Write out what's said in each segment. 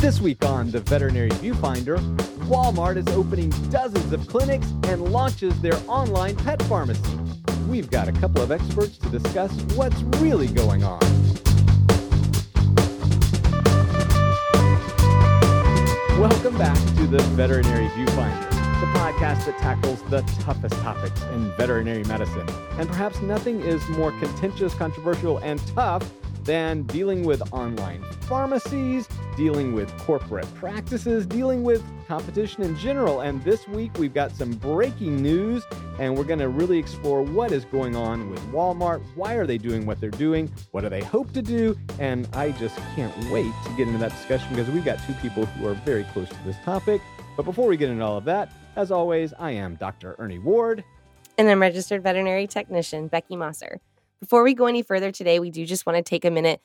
This week on the Veterinary Viewfinder, Walmart is opening dozens of clinics and launches their online pet pharmacy. We've got a couple of experts to discuss what's really going on. Welcome back to the Veterinary Viewfinder, the podcast that tackles the toughest topics in veterinary medicine. And perhaps nothing is more contentious, controversial, and tough than dealing with online pharmacies, dealing with corporate practices, dealing with competition in general. And this week we've got some breaking news, and we're going to really explore what is going on with Walmart. Why are they doing what they're doing? What do they hope to do? And I just can't wait to get into that discussion because we've got two people who are very close to this topic. But before we get into all of that, as always, I am Dr. Ernie Ward. And I'm registered veterinary technician Becky Mosser. Before we go any further today, we do just want to take a minute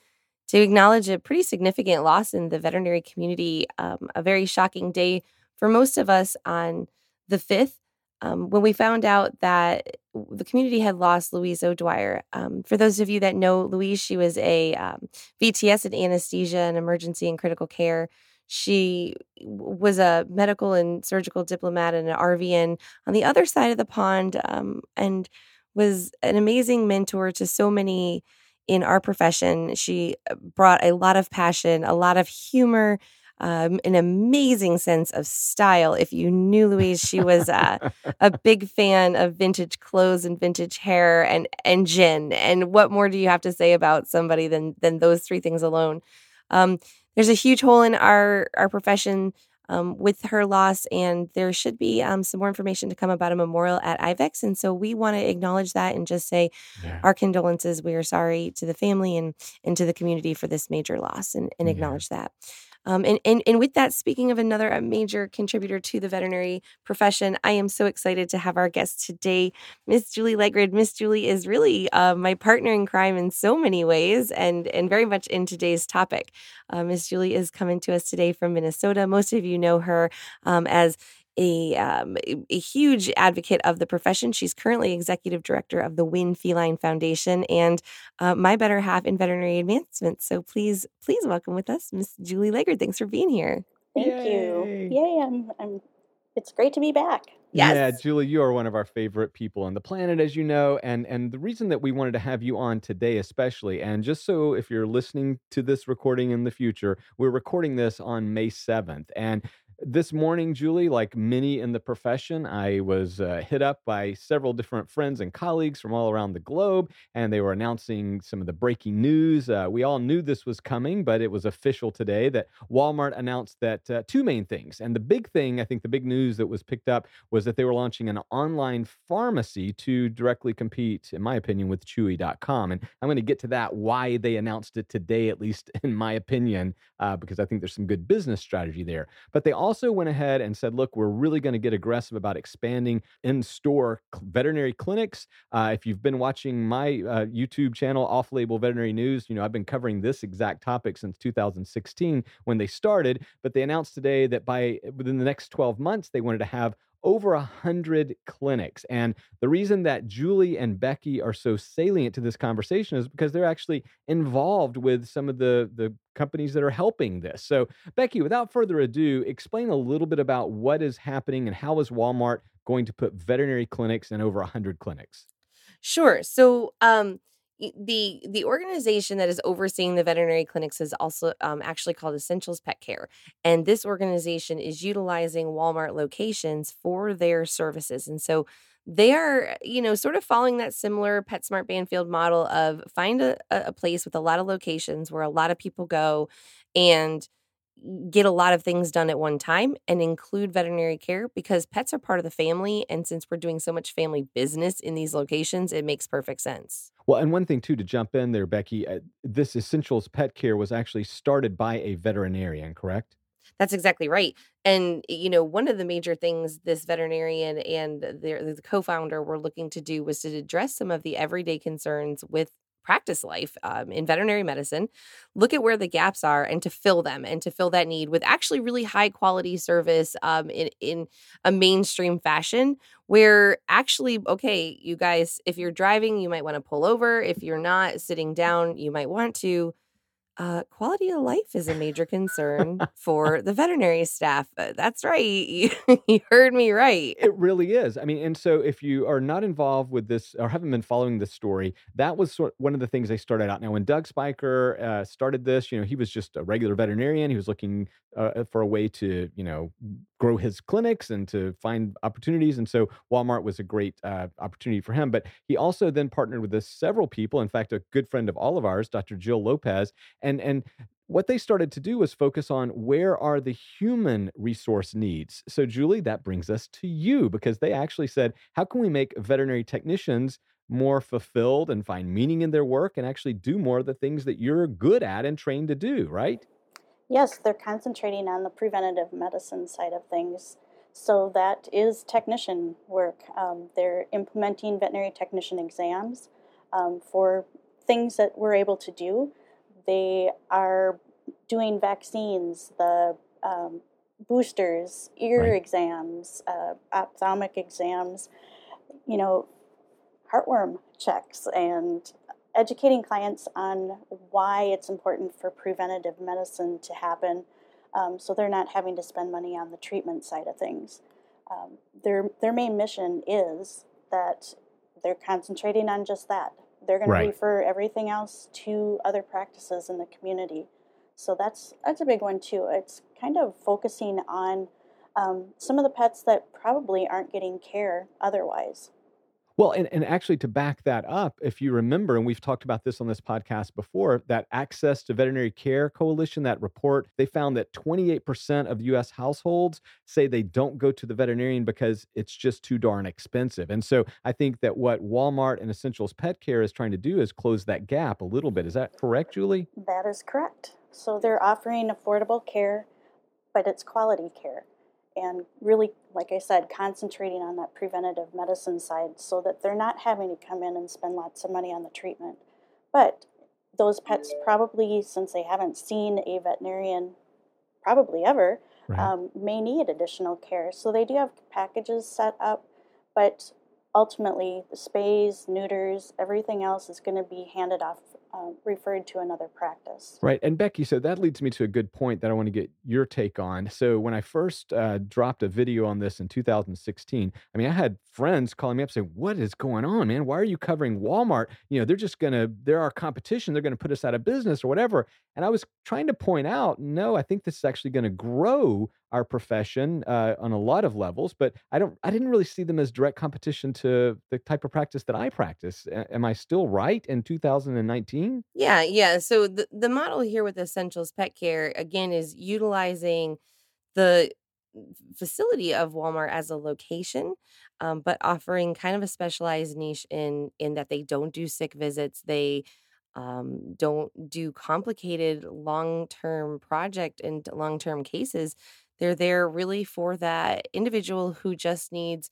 to acknowledge a pretty significant loss in the veterinary community. Um, a very shocking day for most of us on the 5th um, when we found out that the community had lost Louise O'Dwyer. Um, for those of you that know Louise, she was a um, VTS in anesthesia and emergency and critical care. She was a medical and surgical diplomat and an RVN on the other side of the pond um, and was an amazing mentor to so many in our profession. She uh, brought a lot of passion, a lot of humor, um, an amazing sense of style. If you knew Louise, she was uh, a big fan of vintage clothes and vintage hair and and gin. And what more do you have to say about somebody than than those three things alone? Um, there's a huge hole in our our profession um, with her loss, and there should be um, some more information to come about a memorial at IVECCS. And so we want to acknowledge that and just say yeah. our condolences. We are sorry to the family and, and to the community for this major loss and, and acknowledge yeah. that. Um, and, and, and with that, speaking of another major contributor to the veterinary profession, I am so excited to have our guest today, Miss Julie Legred. Miss Julie is really uh, my partner in crime in so many ways and, and very much in today's topic. Uh, Miss Julie is coming to us today from Minnesota. Most of you know her um, as a, um, a huge advocate of the profession. She's currently executive director of the Winn Feline Foundation and uh, my better half in veterinary advancement. So please, please welcome with us, Miss Julie Legred. Thanks for being here. Thank Yay. you. Yay! I'm, I'm. It's great to be back. Yes. Yeah, Julie, you are one of our favorite people on the planet, as you know, and and the reason that we wanted to have you on today, especially, and just so if you're listening to this recording in the future, we're recording this on May seventh, and this morning, Julie, like many in the profession, I was uh, hit up by several different friends and colleagues from all around the globe, and they were announcing some of the breaking news. Uh, we all knew this was coming, but it was official today that Walmart announced that uh, two main things. And the big thing, I think the big news that was picked up was that they were launching an online pharmacy to directly compete, in my opinion, with Chewy.com. And I'm going to get to that, why they announced it today, at least in my opinion, uh, because I think there's some good business strategy there. But they also went ahead and said, look, we're really going to get aggressive about expanding in store veterinary clinics. Uh, if you've been watching my uh, YouTube channel, Off Label Veterinary News, you know, I've been covering this exact topic since 2016 when they started. But they announced today that by within the next 12 months, they wanted to have over a hundred clinics. And the reason that Julie and Becky are so salient to this conversation is because they're actually involved with some of the the companies that are helping this. So, Becky, without further ado, explain a little bit about what is happening and how is Walmart going to put veterinary clinics in over a hundred clinics. Sure. So, um, the the organization that is overseeing the veterinary clinics is also um, actually called Essentials Pet Care, and this organization is utilizing Walmart locations for their services, and so they are you know sort of following that similar PetSmart Banfield model of find a, a place with a lot of locations where a lot of people go and get a lot of things done at one time and include veterinary care because pets are part of the family. And since we're doing so much family business in these locations, it makes perfect sense. Well, and one thing too to jump in there, Becky, uh, this Essentials Pet Care was actually started by a veterinarian, correct? That's exactly right. And you know, one of the major things this veterinarian and the, the co-founder were looking to do was to address some of the everyday concerns with practice life um, in veterinary medicine, look at where the gaps are and to fill them and to fill that need with actually really high quality service um, in, in a mainstream fashion where actually, okay, you guys, if you're driving, you might want to pull over. If you're not sitting down, you might want to. Uh, quality of life is a major concern for the veterinary staff. Uh, that's right. You, you heard me right. It really is. I mean, and so if you are not involved with this or haven't been following this story, that was sort one of the things they started out. Now, when Doug Spiker uh, started this, you know, he was just a regular veterinarian. He was looking uh, for a way to, you know, grow his clinics and to find opportunities. And so Walmart was a great uh, opportunity for him. But he also then partnered with several people. In fact, a good friend of all of ours, Dr. Jill Lopez, and and what they started to do was focus on where are the human resource needs. So Julie, that brings us to you because they actually said, how can we make veterinary technicians more fulfilled and find meaning in their work and actually do more of the things that you're good at and trained to do, right? Yes, they're concentrating on the preventative medicine side of things. So that is technician work. Um, they're implementing veterinary technician exams um, for things that we're able to do. They are doing vaccines, the um, boosters, ear right. exams, uh, ophthalmic exams, you know, heartworm checks, and educating clients on why it's important for preventative medicine to happen um, so they're not having to spend money on the treatment side of things. Um, their, their main mission is that they're concentrating on just that. They're going right. to refer everything else to other practices in the community. So that's that's a big one too. It's kind of focusing on um, some of the pets that probably aren't getting care otherwise. Well, and, and actually, to back that up, if you remember, and we've talked about this on this podcast before, that Access to Veterinary Care Coalition, that report, they found that 28% of US households say they don't go to the veterinarian because it's just too darn expensive. And so I think that what Walmart and Essentials Pet Care is trying to do is close that gap a little bit. Is that correct, Julie? That is correct. So they're offering affordable care, but it's quality care and really, like I said, concentrating on that preventative medicine side so that they're not having to come in and spend lots of money on the treatment. But those pets probably, since they haven't seen a veterinarian probably ever, right. um, may need additional care. So they do have packages set up, but ultimately, the spays, neuters, everything else is going to be handed off uh, referred to another practice. Right. And Becky, so that leads me to a good point that I want to get your take on. So when I first uh, dropped a video on this in 2016, I mean, I had friends calling me up saying, What is going on, man? Why are you covering Walmart? You know, they're just going to, they're our competition. They're going to put us out of business or whatever. And I was trying to point out, no, I think this is actually going to grow our profession uh, on a lot of levels, but I don't, I didn't really see them as direct competition to the type of practice that I practice. A- am I still right in 2019? Yeah, yeah. So the the model here with Essentials Pet Care again is utilizing the facility of Walmart as a location, um, but offering kind of a specialized niche in in that they don't do sick visits. They um, don't do complicated long term project and long term cases they're there really for that individual who just needs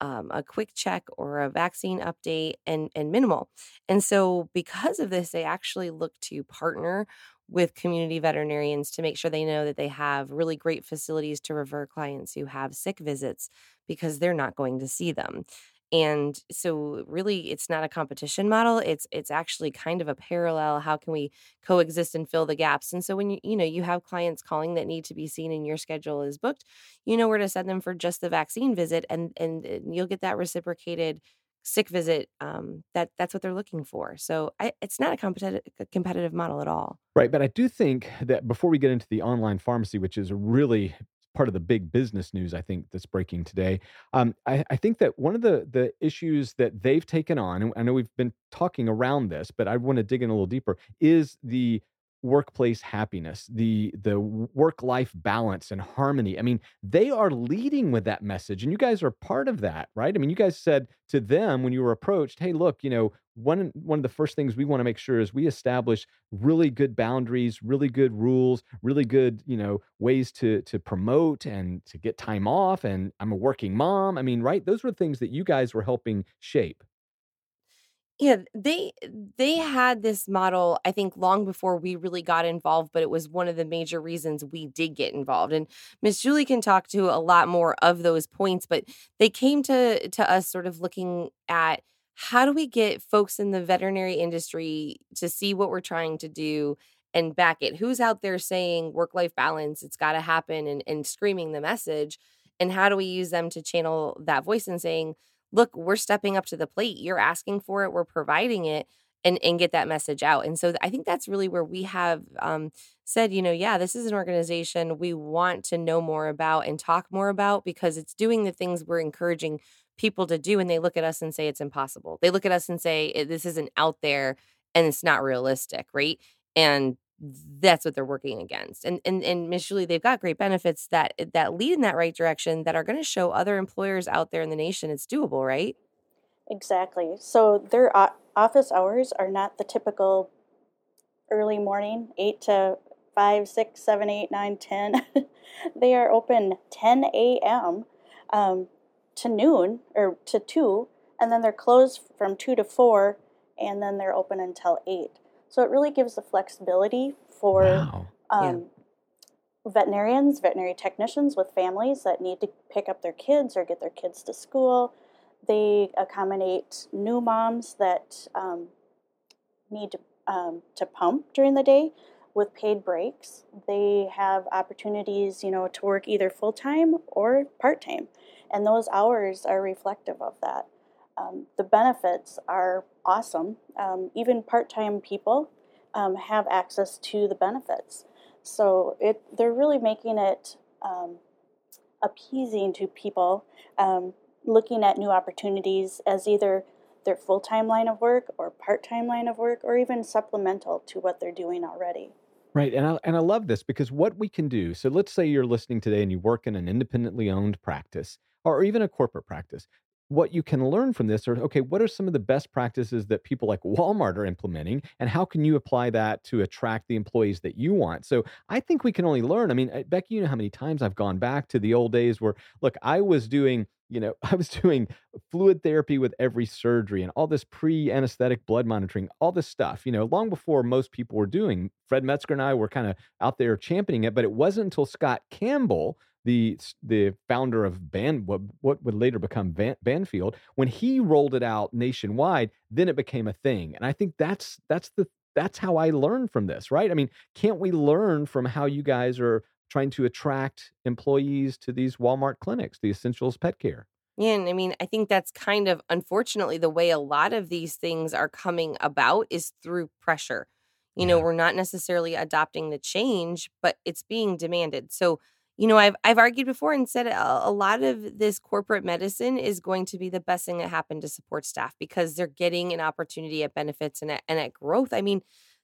um, a quick check or a vaccine update and and minimal. And so because of this, they actually look to partner with community veterinarians to make sure they know that they have really great facilities to refer clients who have sick visits because they're not going to see them and so really it's not a competition model it's it's actually kind of a parallel how can we coexist and fill the gaps? And so when you you know you have clients calling that need to be seen and your schedule is booked you know where to send them for just the vaccine visit and and, you'll get that reciprocated sick visit um, that that's what they're looking for. So I, it's not a competitive competitive model at all. Right but i do think that before we get into the online pharmacy which is really part of the big business news I think that's breaking today. Um, I, I, think that one of the the issues that they've taken on, and I know we've been talking around this, but I want to dig in a little deeper, is the workplace happiness, the the work life balance and harmony. I mean, they are leading with that message, and you guys are part of that, right? I mean, you guys said to them when you were approached, "Hey, look, you know, one one of the first things we want to make sure is we establish really good boundaries, really good rules, really good, you know, ways to to promote and to get time off. And I'm a working mom. I mean, right? Those were things that you guys were helping shape." Yeah, they they had this model, I think, long before we really got involved, but it was one of the major reasons we did get involved. And Miss Julie can talk to a lot more of those points, but they came to to us sort of looking at how do we get folks in the veterinary industry to see what we're trying to do and back it. Who's out there saying work life balance, it's got to happen and, and screaming the message? And how do we use them to channel that voice and saying, look, we're stepping up to the plate. You're asking for it, we're providing it. And, and get that message out. And so I think that's really where we have um, said, you know, yeah, this is an organization we want to know more about and talk more about because it's doing the things we're encouraging people to do. And they look at us and say it's impossible. They look at us and say this isn't out there and it's not realistic, right? And that's what they're working against. And and and Julie, they've got great benefits that that lead in that right direction that are going to show other employers out there in the nation it's doable, right? Exactly. So their office hours are not the typical early morning, eight to five, six, seven, eight, nine, ten. they are open 10 a.m. Um, to noon or to two, and then they're closed from two to four, and then they're open until eight. So it really gives the flexibility for wow. um, yeah. veterinarians, veterinary technicians with families that need to pick up their kids or get their kids to school. They accommodate new moms that um, need to, um, to pump during the day with paid breaks. They have opportunities, you know, to work either full time or part time, and those hours are reflective of that. Um, the benefits are awesome. Um, even part-time people um, have access to the benefits. So it they're really making it um, appeasing to people um, looking at new opportunities as either their full-time line of work or part-time line of work or even supplemental to what they're doing already. Right. And I, and I love this because what we can do. So let's say you're listening today and you work in an independently owned practice or even a corporate practice what you can learn from this are okay, what are some of the best practices that people like Walmart are implementing, and how can you apply that to attract the employees that you want? So I think we can only learn. I mean, uh, Becky, you know how many times I've gone back to the old days where, look, I was doing you know, I was doing fluid therapy with every surgery and all this pre anesthetic blood monitoring, all this stuff, you know, long before most people were doing. Fred Metzger and I were kind of out there championing it, but it wasn't until Scott Campbell the the founder of Ban what, what would later become Van, Banfield, when he rolled it out nationwide, then it became a thing. And I think that's that's the that's how I learned from this, right? I mean, can't we learn from how you guys are trying to attract employees to these Walmart clinics, the Essentials Pet Care? Yeah, and I mean, I think that's kind of unfortunately the way a lot of these things are coming about is through pressure. You yeah. know, we're not necessarily adopting the change, but it's being demanded. So you know, I've I've argued before and said a, a, lot of this corporate medicine is going to be the best thing that happened to support staff because they're getting an opportunity at benefits and at, and at growth. I mean,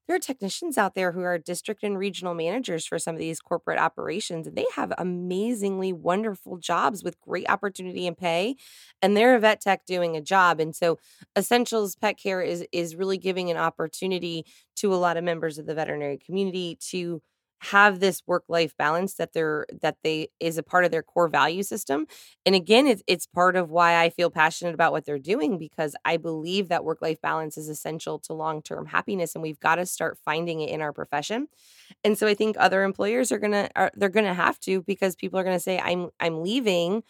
there are technicians out there who are district and regional managers for some of these corporate operations, and they have amazingly wonderful jobs with great opportunity and pay, and they're a vet tech doing a job. And so, Essentials Pet Care is is really giving an opportunity to a lot of members of the veterinary community to have this work life balance that they're that they is a part of their core value system and again it's, it's part of why i feel passionate about what they're doing because i believe that work life balance is essential to long term happiness and we've got to start finding it in our profession and so i think other employers are gonna are, they're gonna have to because people are gonna say i'm i'm leaving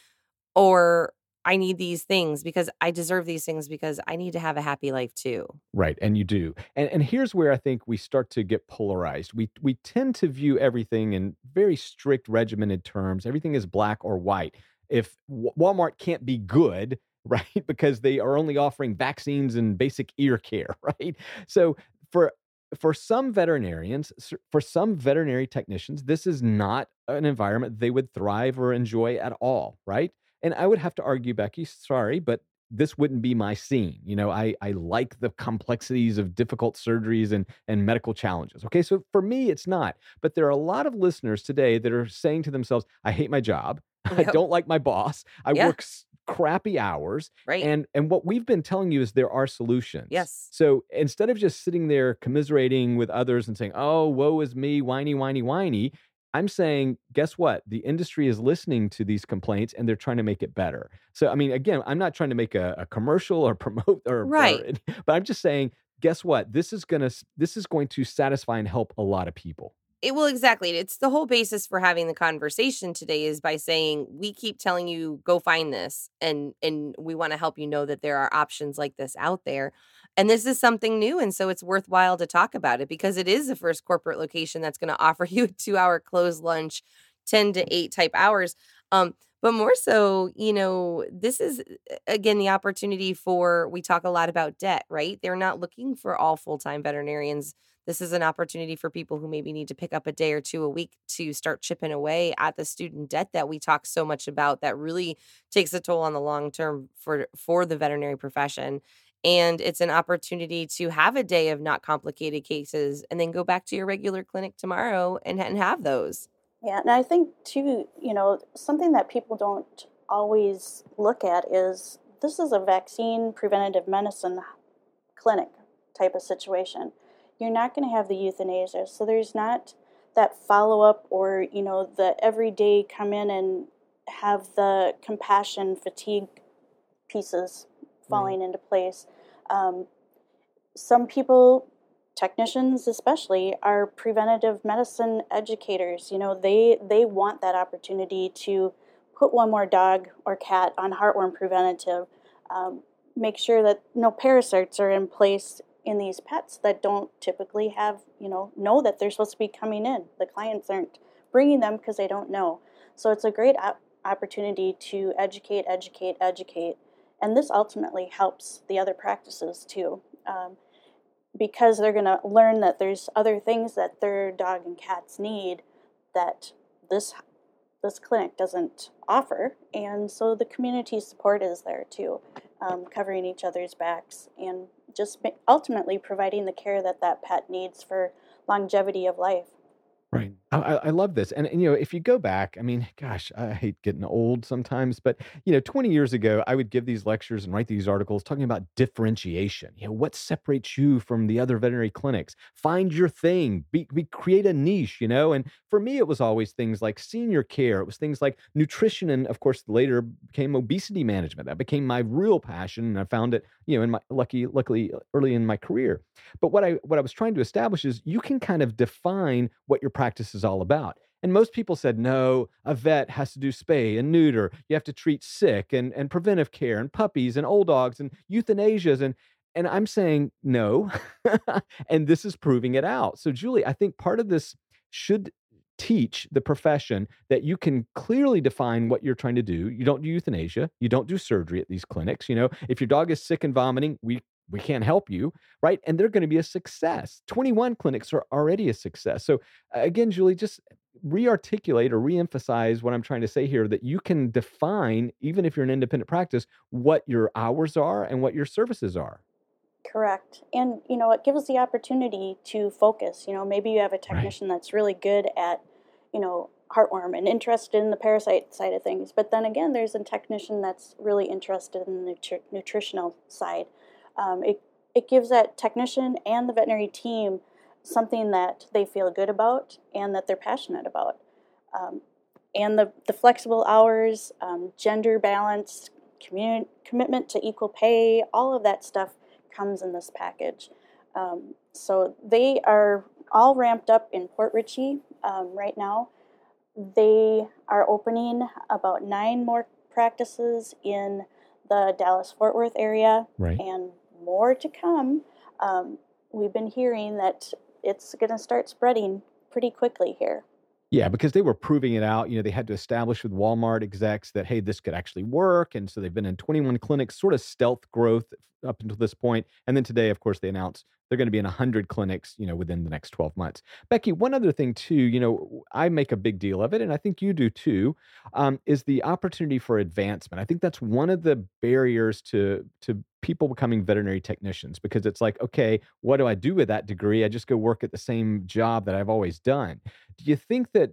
or I need these things because I deserve these things because I need to have a happy life too. Right, and you do. And and here's where I think we start to get polarized. We we tend to view everything in very strict regimented terms. Everything is black or white. If Walmart can't be good, right? Because they are only offering vaccines and basic ear care, right? So for for some veterinarians, for some veterinary technicians, this is not an environment they would thrive or enjoy at all, right? And I would have to argue, Becky, sorry, but this wouldn't be my scene. You know, I I like the complexities of difficult surgeries and and medical challenges. Okay, so for me, it's not. But there are a lot of listeners today that are saying to themselves, "I hate my job. Yep. I don't like my boss. I yeah. work crappy hours." Right. And and what we've been telling you is there are solutions. Yes. So instead of just sitting there commiserating with others and saying, "Oh, woe is me, whiny, whiny, whiny," I'm saying, guess what? The industry is listening to these complaints and they're trying to make it better. So, I mean, again, I'm not trying to make a, a commercial or promote or, right. Or, but I'm just saying, guess what? This is gonna this is going to satisfy and help a lot of people. It will exactly. It's the whole basis for having the conversation today is by saying we keep telling you go find this and and we want to help you know that there are options like this out there. And this is something new. And so it's worthwhile to talk about it because it is the first corporate location that's going to offer you a two hour closed lunch, 10 to 8 type hours. Um, but more so, you know, this is again the opportunity for we talk a lot about debt, right? They're not looking for all full time veterinarians. This is an opportunity for people who maybe need to pick up a day or two a week to start chipping away at the student debt that we talk so much about that really takes a toll on the long term for for the veterinary profession and it's an opportunity to have a day of not complicated cases and then go back to your regular clinic tomorrow and, and have those yeah and i think too you know something that people don't always look at is this is a vaccine preventative medicine clinic type of situation you're not going to have the euthanasia so there's not that follow up or you know the everyday come in and have the compassion fatigue pieces falling right. into place. Um, some people, technicians especially, are preventative medicine educators. You know, they they want that opportunity to put one more dog or cat on heartworm preventative. Um, make sure that no parasites are in place in these pets that don't typically have, you know, know that they're supposed to be coming in. The clients aren't bringing them because they don't know. So it's a great op- opportunity to educate, educate, educate and this ultimately helps the other practices too. Um, because they're going to learn that there's other things that their dog and cats need that this this clinic doesn't offer, and so the community support is there too, um, covering each other's backs and just ultimately providing the care that that pet needs for longevity of life. Right. I, I love this. And, and, you know, if you go back, I mean, gosh, I hate getting old sometimes, but, you know, 20 years ago, I would give these lectures and write these articles talking about differentiation. You know, what separates you from the other veterinary clinics? Find your thing, be, be create a niche, you know? And for me, it was always things like senior care. It was things like nutrition. And of course, later became obesity management. That became my real passion. And I found it, you know, in my lucky, luckily early in my career. But what I, what I was trying to establish is you can kind of define what your practice is all about. And most people said, no, a vet has to do spay and neuter. You have to treat sick and, and preventive care and puppies and old dogs and euthanasias. And, and I'm saying no. and this is proving it out. So, Julie, I think part of this should teach the profession that you can clearly define what you're trying to do. You don't do euthanasia, you don't do surgery at these clinics. You know, if your dog is sick and vomiting, we we can't help you, right? And they're going to be a success. 21 clinics are already a success. So, again, Julie, just re-articulate or re-emphasize what I'm trying to say here that you can define, even if you're an independent practice, what your hours are and what your services are. Correct. And, you know, it gives the opportunity to focus. You know, maybe you have a technician right. that's really good at, you know, heartworm and interested in the parasite side of things. But then again, there's a technician that's really interested in the nutri- nutritional side um, it, it gives that technician and the veterinary team something that they feel good about and that they're passionate about. Um, and the, the flexible hours, um, gender balance, commun- commitment to equal pay, all of that stuff comes in this package. Um, so they are all ramped up in Port Richey um, right now. They are opening about nine more practices in the Dallas Fort Worth area right. and more to come. Um, we've been hearing that it's going to start spreading pretty quickly here. Yeah, because they were proving it out. You know, they had to establish with Walmart execs that, hey, this could actually work. And so they've been in 21 clinics, sort of stealth growth up until this point. And then today, of course, they announced they're going to be in 100 clinics, you know, within the next 12 months. Becky, one other thing too, you know, I make a big deal of it, and I think you do too, um, is the opportunity for advancement. I think that's one of the barriers to to people becoming veterinary technicians because it's like, okay, what do I do with that degree? I just go work at the same job that I've always done. Do you think that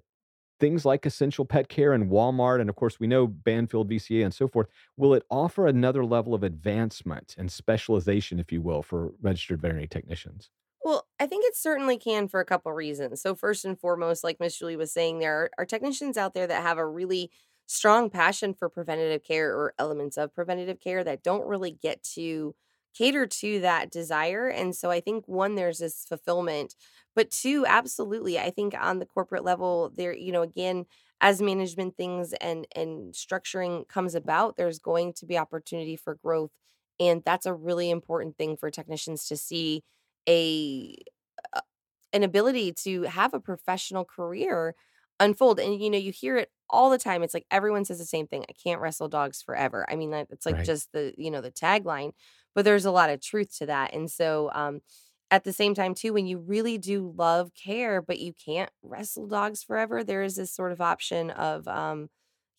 things like essential pet care and Walmart, and of course, we know Banfield, VCA, and so forth, will it offer another level of advancement and specialization, if you will, for registered veterinary technicians? Well, I think it certainly can for a couple reasons. So, first and foremost, like Miss Julie was saying, there are, technicians out there that have a really strong passion for preventative care or elements of preventative care that don't really get to cater to that desire. And so I think one, there's this fulfillment, but two, absolutely, I think on the corporate level, there, you know, again, as management things and and structuring comes about, there's going to be opportunity for growth And that's a really important thing for technicians to see a uh, an ability to have a professional career unfold. And you know, you hear it all the time. It's like everyone says the same thing. I can't wrestle dogs forever. I mean, it's like Right. just the, you know, the tagline, but there's a lot of truth to that. And so um at the same time too when you really do love care but you can't wrestle dogs forever, there is this sort of option of um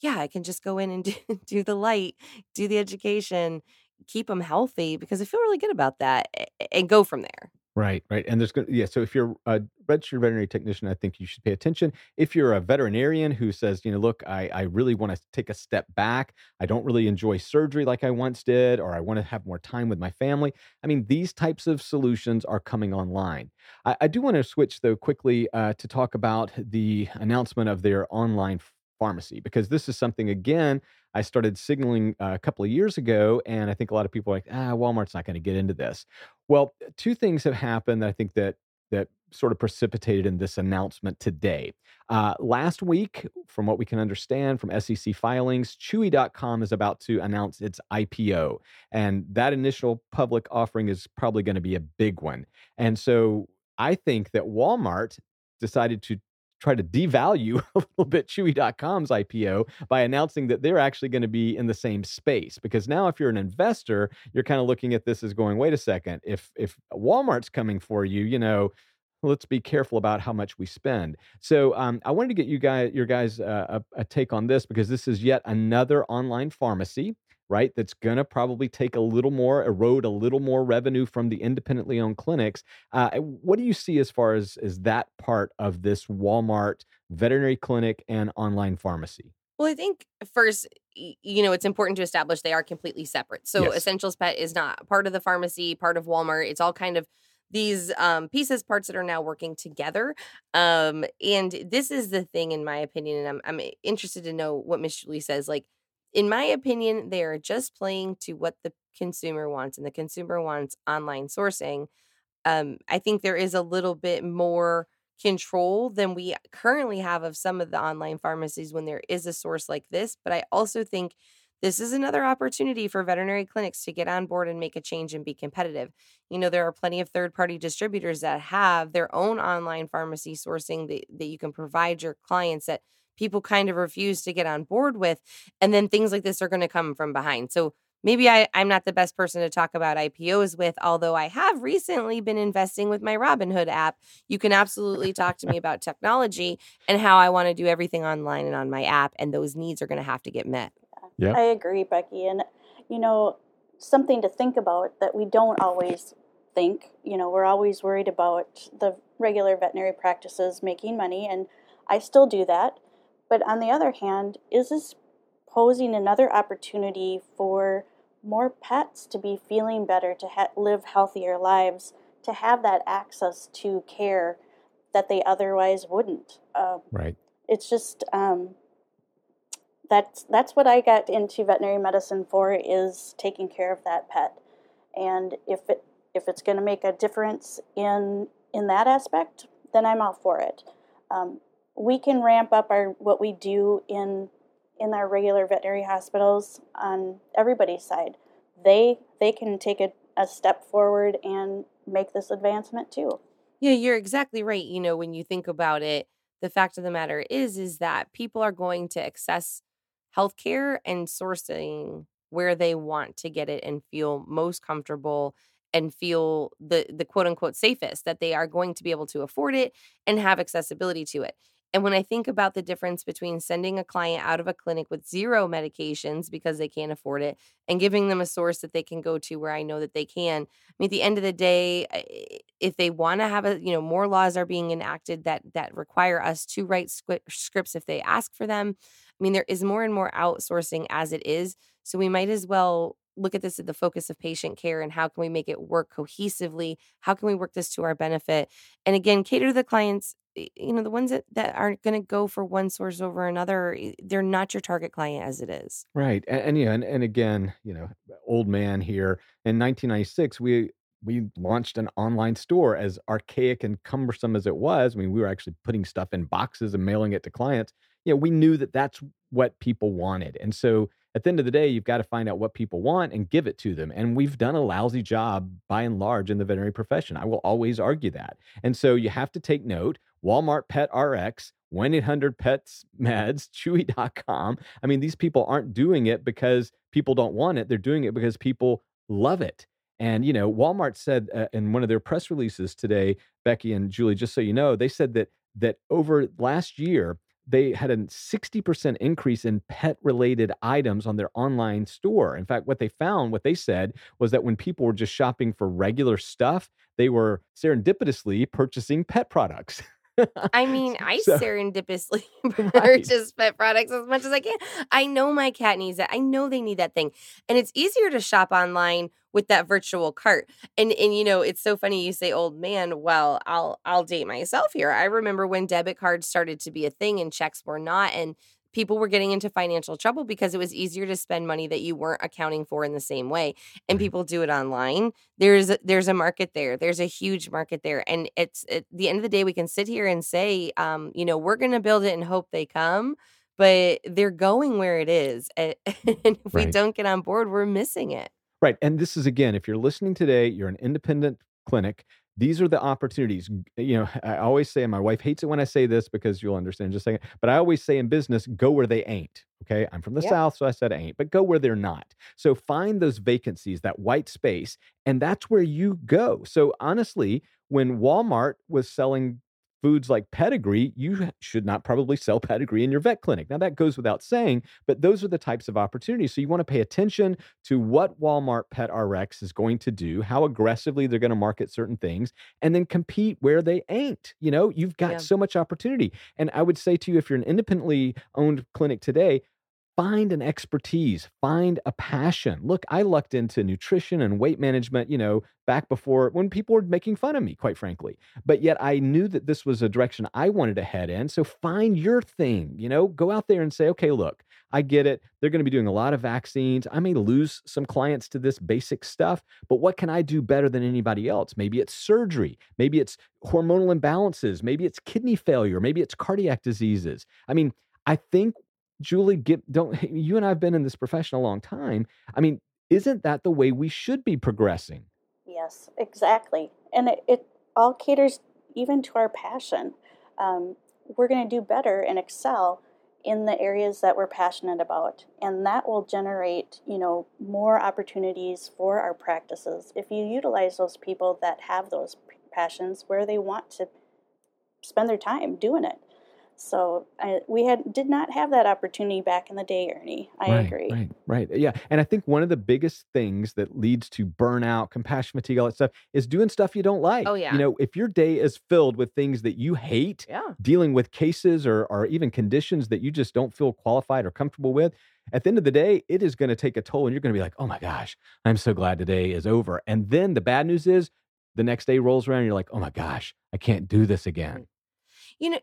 yeah, I can just go in and do, do the light, do the education, keep them healthy because I feel really good about that and go from there. Right, right. And there's going to, yeah. So if you're a registered veterinary technician, I think you should pay attention. If you're a veterinarian who says, you know, look, I, I really want to take a step back. I don't really enjoy surgery like I once did, or I want to have more time with my family. I mean, these types of solutions are coming online. I, I do want to switch, though, quickly uh, to talk about the announcement of their online pharmacy, because this is something, again, I started signaling uh, a couple of years ago. And I think a lot of people are like, ah, Walmart's not going to get into this. Well, two things have happened that I think that that sort of precipitated in this announcement today. Uh, last week, from what we can understand from SEC filings, Chewy.com is about to announce its IPO, and that initial public offering is probably going to be a big one. And so, I think that Walmart decided to try to devalue a little bit Chewy.com's IPO by announcing that they're actually going to be in the same space. Because now, if you're an investor, you're kind of looking at this as going, wait a second, if if Walmart's coming for you, you know, let's be careful about how much we spend. So um, I wanted to get you guys your guys uh, a, a take on this because this is yet another online pharmacy. Right, that's going to probably take a little more, erode a little more revenue from the independently owned clinics. Uh, what do you see as far as as that part of this Walmart veterinary clinic and online pharmacy? Well, I think first, you know, it's important to establish they are completely separate. So, Yes. Essentials Pet is not part of the pharmacy, part of Walmart. It's all kind of these um, pieces, parts that are now working together. Um, and this is the thing, in my opinion, and I'm I'm interested to know what Miss Julie says. Like, in my opinion, they are just playing to what the consumer wants, and the consumer wants online sourcing um, I think there is a little bit more control than we currently have of some of the online pharmacies when there is a source like this. But I also think this is another opportunity for veterinary clinics to get on board and make a change and be competitive. You know, there are plenty of third party distributors that have their own online pharmacy sourcing that, that you can provide your clients that people kind of refuse to get on board with. And then things like this are going to come from behind. So maybe I, I'm not the best person to talk about IPOs with, although I have recently been investing with my Robinhood app. You can absolutely talk to me about technology and how I want to do everything online and on my app, and those needs are going to have to get met. Yeah. I agree, Becky. And, you know, something to think about that we don't always think. You know, we're always worried about the regular veterinary practices making money, and I still do that. But on the other hand, is this posing another opportunity for more pets to be feeling better, to ha- live healthier lives, to have that access to care that they otherwise wouldn't? Um, Right. it's just um, that's that's what I got into veterinary medicine for is taking care of that pet, and if it if it's going to make a difference in in that aspect, then I'm all for it. Um, we can ramp up our what we do in in our regular veterinary hospitals on everybody's side. They they can take a, a step forward and make this advancement too. Yeah, you're exactly right. You know, when you think about it, the fact of the matter is is that people are going to access healthcare and sourcing where they want to get it and feel most comfortable and feel the the quote unquote safest that they are going to be able to afford it and have accessibility to it. And when I think about the difference between sending a client out of a clinic with zero medications because they can't afford it and giving them a source that they can go to where I know that they can, I mean, at the end of the day, if they want to have a, you know, more laws are being enacted that that require us to write scripts if they ask for them. I mean, there is more and more outsourcing as it is, so we might as well look at this at the focus of patient care and how can we make it work cohesively? How can we work this to our benefit? And again, cater to the clients. You know, the ones that, that aren't going to go for one source over another, they're not your target client as it is. Right. And, and yeah, and, and again, you know, old man here in 1996, we we launched an online store as archaic and cumbersome as it was. I mean, we were actually putting stuff in boxes and mailing it to clients. You know, we knew that that's what people wanted. And so at the end of the day, you've got to find out what people want and give it to them. And we've done a lousy job by and large in the veterinary profession. I will always argue that. And so you have to take note. Walmart Pet RX, 1 800 Pets Meds, Chewy.com. I mean, these people aren't doing it because people don't want it. They're doing it because people love it. And, you know, Walmart said uh, in one of their press releases today, Becky and Julie, just so you know, they said that that over last year, they had a 60% increase in pet related items on their online store. In fact, what they found, what they said was that when people were just shopping for regular stuff, they were serendipitously purchasing pet products. I mean, I So- serendipitously Right. purchase pet products as much as I can. I know my cat needs it. I know they need that thing. And it's easier to shop online with that virtual cart. And and you know, it's so funny you say old man. Well, I'll I'll date myself here. I remember when debit cards started to be a thing and checks were not and people were getting into financial trouble because it was easier to spend money that you weren't accounting for in the same way and people do it online there's a, there's a market there there's a huge market there and it's at the end of the day we can sit here and say um you know we're going to build it and hope they come but they're going where it is and if we don't get on board we're missing it Right. And this is again, if you're listening today, you're an independent clinic. These are the opportunities. You know, I always say, and my wife hates it when I say this because you'll understand in just a second, but I always say in business, go where they ain't. Okay. I'm from the Yep. South, so I said I ain't, but go where they're not. So find those vacancies, that white space, and that's where you go. So honestly, when Walmart was selling foods like pedigree, you should not probably sell pedigree in your vet clinic. Now, that goes without saying, but those are the types of opportunities. So you want to pay attention to what Walmart Pet RX is going to do, how aggressively they're going to market certain things, and then compete where they ain't. You know, you've got Yeah. so much opportunity. And I would say to you, if you're an independently owned clinic today, find an expertise, find a passion. Look, I lucked into nutrition and weight management, you know, back before when people were making fun of me, quite frankly. But yet I knew that this was a direction I wanted to head in. So find your thing, you know, go out there and say, okay, look, I get it. They're going to be doing a lot of vaccines. I may lose some clients to this basic stuff, but what can I do better than anybody else? Maybe it's surgery. Maybe it's hormonal imbalances. Maybe it's kidney failure. Maybe it's cardiac diseases. I mean, I think Julie, get, don't you and I've been in this profession a long time. I mean, isn't that the way we should be progressing? Yes, exactly. And it, it all caters even to our passion. Um, we're going to do better and excel in the areas that we're passionate about. And that will generate, you know, more opportunities for our practices if you utilize those people that have those passions where they want to spend their time doing it. So I, we had did not have that opportunity back in the day, Ernie. I right, agree. Right, right. Yeah. And I think one of the biggest things that leads to burnout, compassion fatigue, all that stuff is doing stuff you don't like. Oh, yeah. You know, if your day is filled with things that you hate, yeah dealing with cases or, or even conditions that you just don't feel qualified or comfortable with, at the end of the day, it is going to take a toll and you're going to be like, oh my gosh, I'm so glad today is over. And then the bad news is the next day rolls around and you're like, oh my gosh, I can't do this again. you know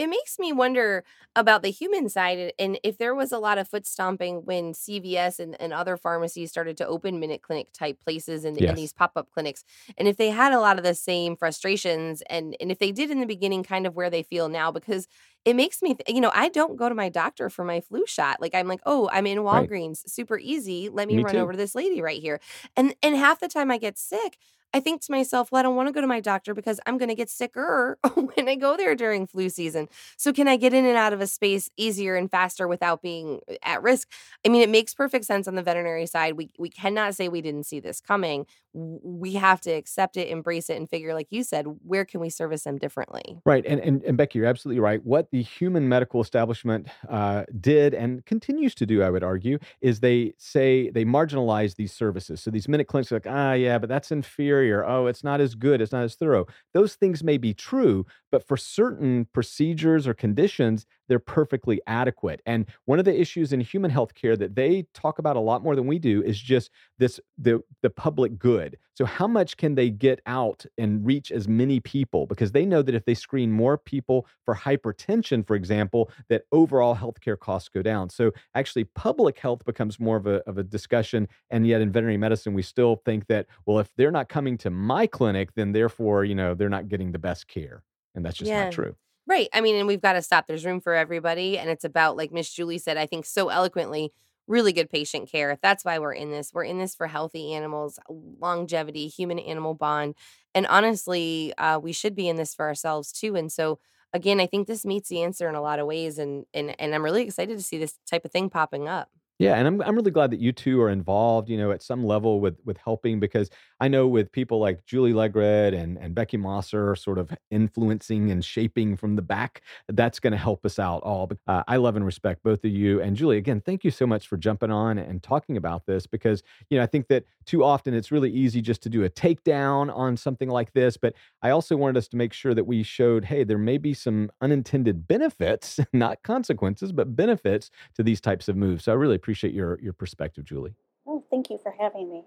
it- makes me wonder about the human side and- if there was a lot of foot stomping when cvs and, and other pharmacies started to open minute clinic type places and, Yes. and these pop-up clinics and if they had a lot of the same frustrations and and if they did in the beginning kind of where they feel now because it makes me th- you know i don't go to my doctor for my flu shot like i'm like oh i'm in Right. walgreens super easy let me, Me run too. over to this lady right here and and half the time i get sick I think to myself, well, I don't want to go to my doctor because I'm going to get sicker when I go there during flu season. So, can I get in and out of a space easier and faster without being uh, at risk? I mean, it makes perfect sense on the veterinary side. We we cannot say we didn't see this coming. We have to accept it, embrace it, and figure, like you said, where can we service them differently? Right. And, and, and Becky, you're absolutely right. What the human medical establishment uh, did and continues to do, I would argue, is they say they marginalize these services. So these minute clinics are like, ah, yeah, but that's inferior. Oh, it's not as good. It's not as thorough. Those things may be true, but for certain procedures or conditions, they're perfectly adequate. And one of the issues in human healthcare that they talk about a lot more than we do is just this the the public good. So how much can they get out and reach as many people? Because they know that if they screen more people for hypertension, for example, that overall healthcare costs go down. So actually public health becomes more of a of a discussion. And yet in veterinary medicine, we still think that, well, if they're not coming to my clinic, then therefore, you know, they're not getting the best care. And that's just Yeah. not true. Right. I mean, and we've got to stop. There's room for everybody. And it's about, like Miss Julie said, I think so eloquently, really good patient care. That's why we're in this. We're in this for healthy animals, longevity, human animal bond. And honestly, uh, we should be in this for ourselves too. And so, again, I think this meets the answer in a lot of ways. And, and, and I'm really excited to see this type of thing popping up. Yeah, and I'm I'm really glad that you two are involved, you know, at some level with with helping because I know with people like Julie Legred and and Becky Mosser sort of influencing and shaping from the back, that's going to help us out all. But uh, I love and respect both of you and Julie. Again, thank you so much for jumping on and talking about this because you know I think that too often it's really easy just to do a takedown on something like this, but I also wanted us to make sure that we showed, hey, there may be some unintended benefits, not consequences, but benefits to these types of moves. So I really appreciate appreciate your your perspective, Julie. Oh, thank you for having me.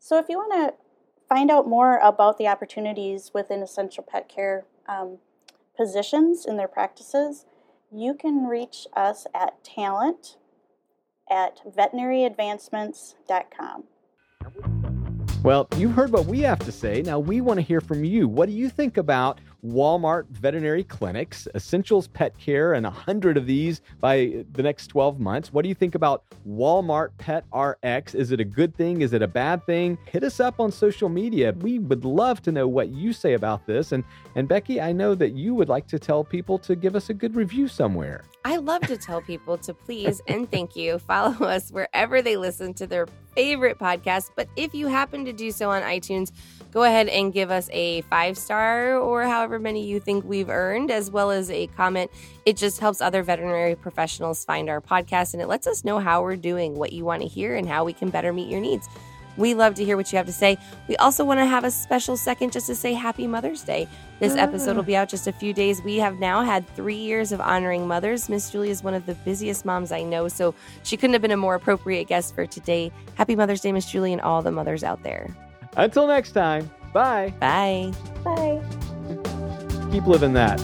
So, if you want to find out more about the opportunities within essential pet care um, positions in their practices, you can reach us at talent at veterinaryadvancements.com. Well, you've heard what we have to say. Now we want to hear from you. What do you think about Walmart veterinary clinics, Essentials Pet Care, and a hundred of these by the next 12 months. What do you think about Walmart Pet RX? Is it a good thing? Is it a bad thing? Hit us up on social media. We would love to know what you say about this. And and Becky, I know that you would like to tell people to give us a good review somewhere. I love to tell people to please and thank you follow us wherever they listen to their favorite podcast. But if you happen to do so on iTunes, go ahead and give us a five star or however many you think we've earned, as well as a comment. It just helps other veterinary professionals find our podcast and it lets us know how we're doing, what you want to hear, and how we can better meet your needs. We love to hear what you have to say. We also want to have a special second just to say Happy Mother's Day. This ah. episode will be out just a few days. We have now had three years of honoring mothers. Miss Julie is one of the busiest moms I know, so she couldn't have been a more appropriate guest for today. Happy Mother's Day, Miss Julie, and all the mothers out there. Until next time, bye. Bye. Bye. Keep living that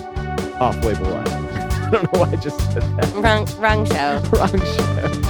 off label life. I don't know why I just said that. Wrong, wrong show. Wrong show.